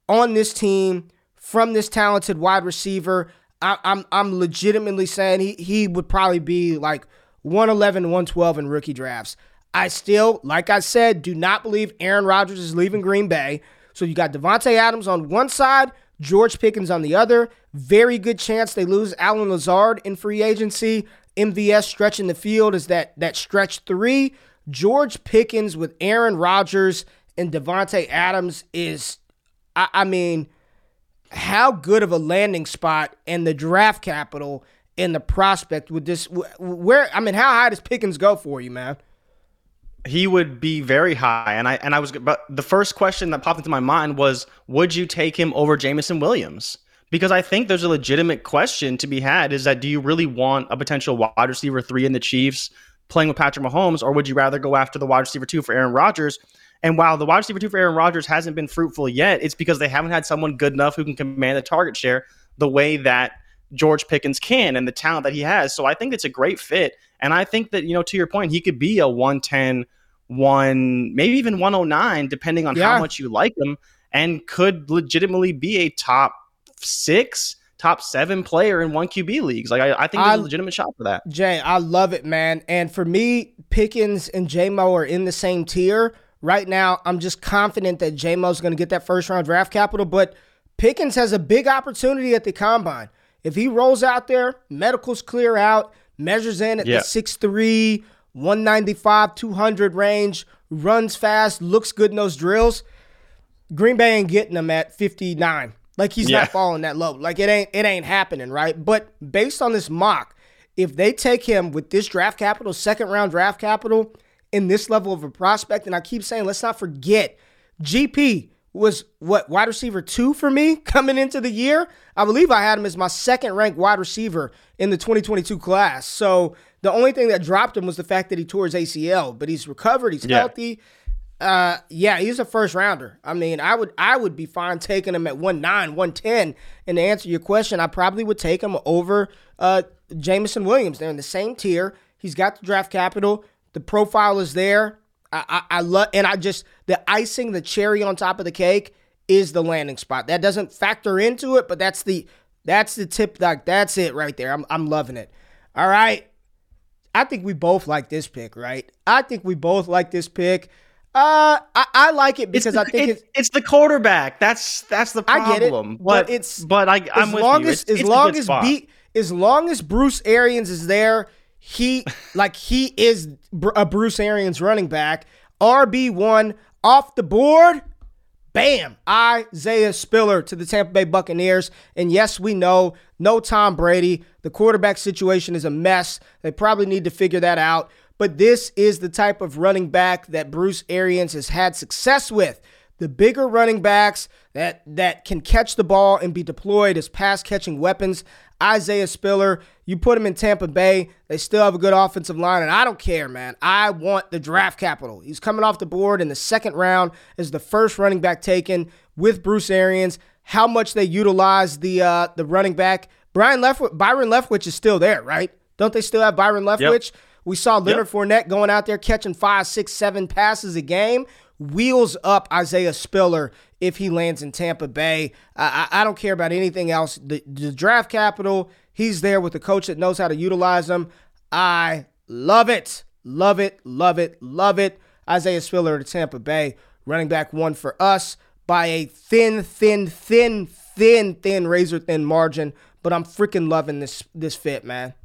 on this team from this talented wide receiver. I, I'm I'm legitimately saying he he would probably be like 111, 112 in rookie drafts. I still, like I said, do not believe Aaron Rodgers is leaving Green Bay. So you got Davante Adams on one side, George Pickens on the other. Very good chance they lose Allen Lazard in free agency. MVS stretching the field is that that stretch three. George Pickens with Aaron Rodgers and Davante Adams is, I, I mean, how good of a landing spot and the draft capital and the prospect with this? Where I mean, how high does Pickens go for you, man? He would be very high, and I and I was. But the first question that popped into my mind was, would you take him over Jameson Williams? Because I think there's a legitimate question to be had: is that do you really want a potential wide receiver three in the Chiefs playing with Patrick Mahomes, or would you rather go after the wide receiver two for Aaron Rodgers? And while the wide receiver two for Aaron Rodgers hasn't been fruitful yet, it's because they haven't had someone good enough who can command the target share the way that George Pickens can and the talent that he has. So I think it's a great fit. And I think that, you know, to your point, he could be a 110, one, maybe even 109, depending on yeah. how much you like him, and could legitimately be a top six, top seven player in one QB leagues. Like I, I think there's I, a legitimate shot for that. Jay, I love it, man. And for me, Pickens and JMO are in the same tier. Right now, I'm just confident that JMO's going to get that first round draft capital, but Pickens has a big opportunity at the combine. If he rolls out there, medicals clear out, measures in at yeah. the 6'3, 195, 200 range, runs fast, looks good in those drills, Green Bay ain't getting him at 59. Like he's yeah. not falling that low. Like it ain't it ain't happening, right? But based on this mock, if they take him with this draft capital, second round draft capital, in this level of a prospect, and I keep saying, let's not forget, GP was what wide receiver two for me coming into the year. I believe I had him as my second ranked wide receiver in the 2022 class. So the only thing that dropped him was the fact that he tore his ACL, but he's recovered, he's yeah. healthy. Uh, yeah, he's a first rounder. I mean, I would I would be fine taking him at 1-9, 110. And to answer your question, I probably would take him over uh Jameson Williams. They're in the same tier. He's got the draft capital. The profile is there. I, I, I love, and I just the icing, the cherry on top of the cake is the landing spot. That doesn't factor into it, but that's the that's the tip. Like that's it right there. I'm I'm loving it. All right, I think we both like this pick, right? I think we both like this pick. Uh, I, I like it because the, I think it's, it's, the quarterback. That's that's the problem. I get it, but, but it's but I I'm as with long you. as it's, as long as beat as long as Bruce Arians is there, he like he is a Bruce Arians running back. RB1 off the board. Bam! Isaiah Spiller to the Tampa Bay Buccaneers. And yes, we know no Tom Brady. The quarterback situation is a mess. They probably need to figure that out. But this is the type of running back that Bruce Arians has had success with. The bigger running backs that that can catch the ball and be deployed as pass catching weapons. Isaiah Spiller, you put him in Tampa Bay, they still have a good offensive line, and I don't care, man. I want the draft capital. He's coming off the board in the second round as the first running back taken with Bruce Arians. How much they utilize the uh, the running back. Brian Leftwich, Byron Leftwich is still there, right? Don't they still have Byron Leftwich? Yep. We saw Leonard yep. Fournette going out there catching five, six, seven passes a game wheels up Isaiah Spiller if he lands in Tampa Bay. I, I, don't care about anything else. The, the, draft capital, he's there with a coach that knows how to utilize him. I love it. Love it. Love it. Love it. Isaiah Spiller to Tampa Bay, running back one for us by a thin, thin, thin, thin, thin, razor thin margin. But I'm freaking loving this this fit, man.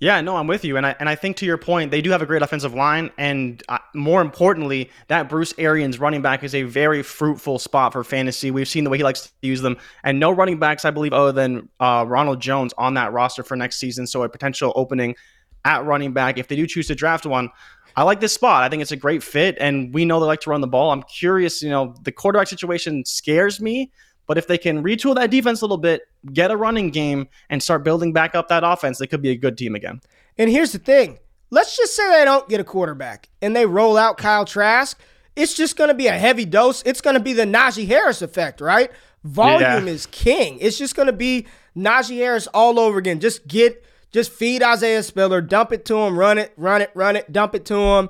Yeah, no, I'm with you, and I and I think to your point, they do have a great offensive line, and uh, more importantly, that Bruce Arians running back is a very fruitful spot for fantasy. We've seen the way he likes to use them, and no running backs, I believe, other than uh, Ronald Jones on that roster for next season. So a potential opening at running back if they do choose to draft one. I like this spot. I think it's a great fit, and we know they like to run the ball. I'm curious, you know, the quarterback situation scares me but if they can retool that defense a little bit, get a running game, and start building back up that offense, they could be a good team again. And here's the thing let's just say they don't get a quarterback and they roll out Kyle Trask. It's just going to be a heavy dose. It's going to be the Najee Harris effect, right? Volume yeah. is king. It's just going to be Najee Harris all over again. Just get, just feed Isaiah Spiller, dump it to him, run it, run it, run it, dump it to him.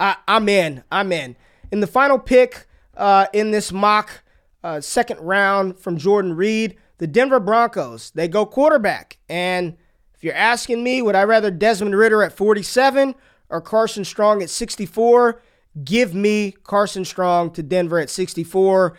I, am in. I'm in. In the final pick uh, in this mock, uh, second round from Jordan Reid. The Denver Broncos, they go quarterback. And if you're asking me, would I rather Desmond Ridder at 47 or Carson Strong at 64? Give me Carson Strong to Denver at 64.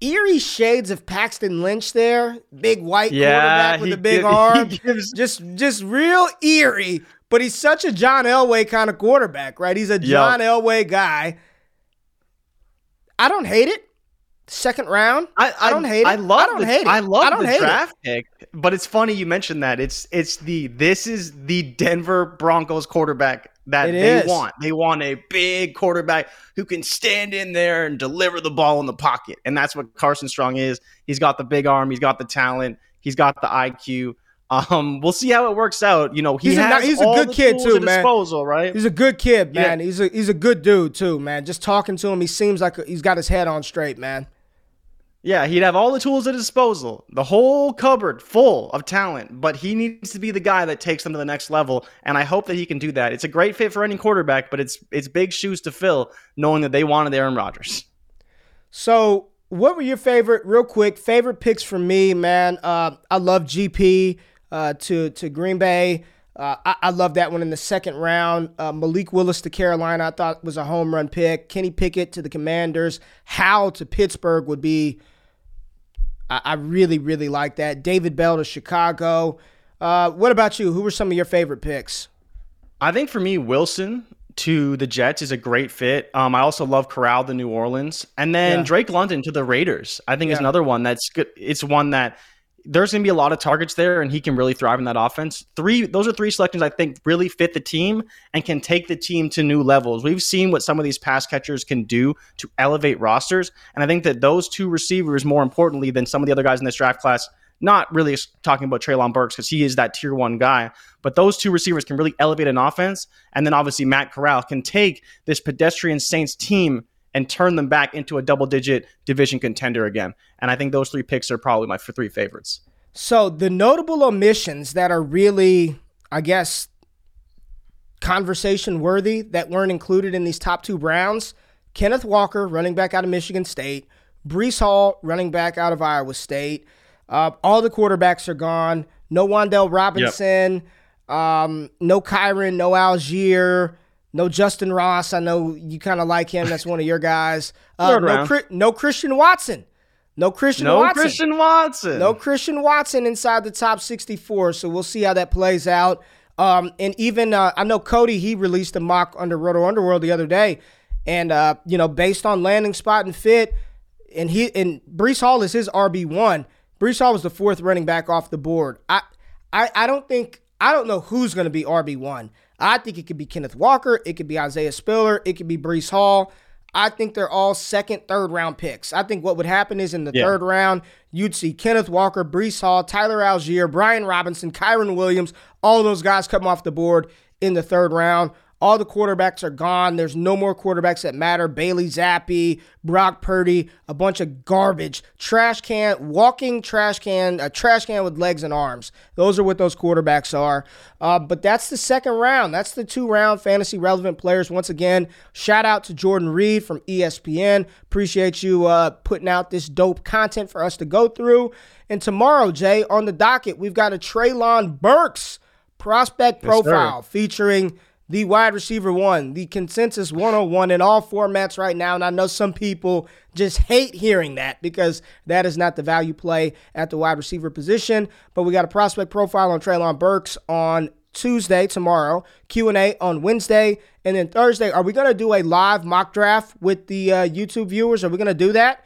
Eerie shades of Paxton Lynch there, big white yeah, quarterback with a big gives, arm, gives, just just real eerie. But he's such a John Elway kind of quarterback, right? He's a John yep. Elway guy. I don't hate it. Second round, I, I, I don't hate it. I love. I don't the, hate it. I love I don't the draft it. pick. but it's funny you mentioned that. It's it's the this is the Denver Broncos quarterback that It they is. want. They want a big quarterback who can stand in there and deliver the ball in the pocket. And that's what Carson Strong is. He's got the big arm, he's got the talent, he's got the IQ. Um, we'll see how it works out. You know, he He's a- has he's a all good the kid, too, man. Disposal, right? He's a good kid, Yeah. man. He's a he's a good dude too, man. Just talking to him, he seems like he's got his head on straight, man. Yeah, he'd have all the tools at his disposal, the whole cupboard full of talent, but he needs to be the guy that takes them to the next level, and I hope that he can do that. It's a great fit for any quarterback, but it's it's big shoes to fill, knowing that they wanted Aaron Rodgers. So, what were your favorite, real quick, favorite picks for me, man? Uh, I love GP uh, to to Green Bay. Uh, I, I love that one in the second round. Uh, Malik Willis to Carolina, I thought was a home run pick. Kenny Pickett to the Commanders. How to Pittsburgh would be. I, I really, really like that. David Bell to Chicago. Uh, what about you? Who were some of your favorite picks? I think for me, Wilson to the Jets is a great fit. Um, I also love Corral to New Orleans, and then Yeah. Drake London to the Raiders. I think is another one that's good. It's one that there's going to be a lot of targets there, and he can really thrive in that offense. Three, those are three selections I think really fit the team and can take the team to new levels. We've seen what some of these pass catchers can do to elevate rosters, and I think that those two receivers, more importantly than some of the other guys in this draft class. Not really talking about Treylon Burks because he is that tier one guy, but those two receivers can really elevate an offense. And then obviously Matt Corral can take this pedestrian Saints team and turn them back into a double digit division contender again. And I think those three picks are probably my three favorites. So the notable omissions that are really, I guess, conversation worthy that weren't included in these top two Browns Kenneth Walker, running back out of Michigan State, Breece Hall, running back out of Iowa State. Uh, all the quarterbacks are gone. No Wan'Dale Robinson, um, no Kyren, no Allgeier, no Justyn Ross. I know you kind of like him. That's one of your guys. Uh, no. No Christian Watson. No Christian No Watson. Christian Watson. No Christian Watson inside the top 64, so we'll see how that plays out. Um, and even uh, I know Cody, he released a mock under Roto Underworld the other day, and uh, you know, based on landing spot and fit, and he and Breece Hall is his RB one. Breece Hall was the fourth running back off the board. I, I, I don't think I don't know who's going to be RB one. I think it could be Kenneth Walker, it could be Isaiah Spiller, it could be Breece Hall. I think they're all second, third round picks. I think what would happen is in the Yeah. third round, you'd see Kenneth Walker, Breece Hall, Tyler Allgeier, Brian Robinson, Kyren Williams, all those guys come off the board in the third round. All the quarterbacks are gone. There's no more quarterbacks that matter. Bailey Zappe, Brock Purdy, a bunch of garbage. Trash can, walking trash can, a trash can with legs and arms. Those are what those quarterbacks are. Uh, but that's the second round. That's the two round fantasy relevant players. Once again, shout out to Jordan Reid from ESPN. Appreciate you uh, putting out this dope content for us to go through. And tomorrow, Jay, on the docket, we've got a Treylon Burks prospect profile featuring the wide receiver one, the consensus 101 in all formats right now. And I know some people just hate hearing that because that is not the value play at the wide receiver position. But we got a prospect profile on Treylon Burks on Tuesday, tomorrow, Q&A on Wednesday, and then Thursday. Are we going to do a live mock draft with the uh, YouTube viewers? Are we going to do that?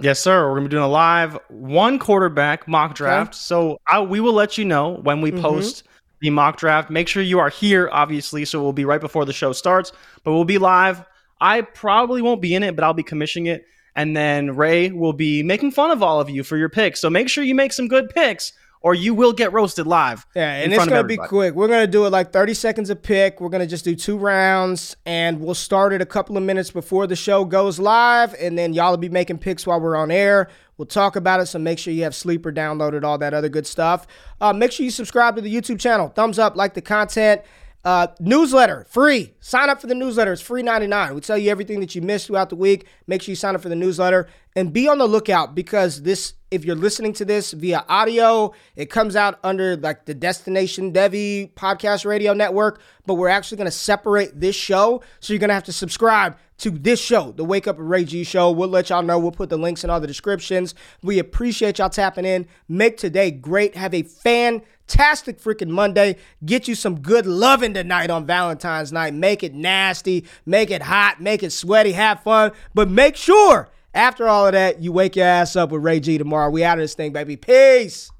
Yes, sir. We're gonna be doing a live one quarterback mock draft. So I, we will let you know when we post the mock draft. Make sure you are here, obviously. So we'll be right before the show starts, but we'll be live. I probably won't be in it, but I'll be commissioning it. And then Ray will be making fun of all of you for your picks. So make sure you make some good picks, or you will get roasted live. Yeah, and it's gonna be quick. We're gonna do it like 30 seconds a pick. We're gonna just do two rounds, and we'll start it a couple of minutes before the show goes live, and then y'all will be making picks while we're on air. We'll talk about it, so make sure you have Sleeper downloaded, all that other good stuff. Uh, make sure you subscribe to the YouTube channel. Thumbs up, like the content. Uh, newsletter, free. Sign up for the newsletter. It's free 99. We tell you everything that you missed throughout the week. Make sure you sign up for the newsletter and be on the lookout because this, if you're listening to this via audio, it comes out under like the Destination Devy podcast radio network, but we're actually going to separate this show. So you're going to have to subscribe to this show, the Wake Up Ray G show. We'll let y'all know. We'll put the links in all the descriptions. We appreciate y'all tapping in. Make today great. Have a fantastic freaking Monday. Get you some good loving tonight on Valentine's night. Make it nasty, make it hot, make it sweaty, have fun. But make sure after all of that, you wake your ass up with Ray G tomorrow. We out of this thing, baby. Peace.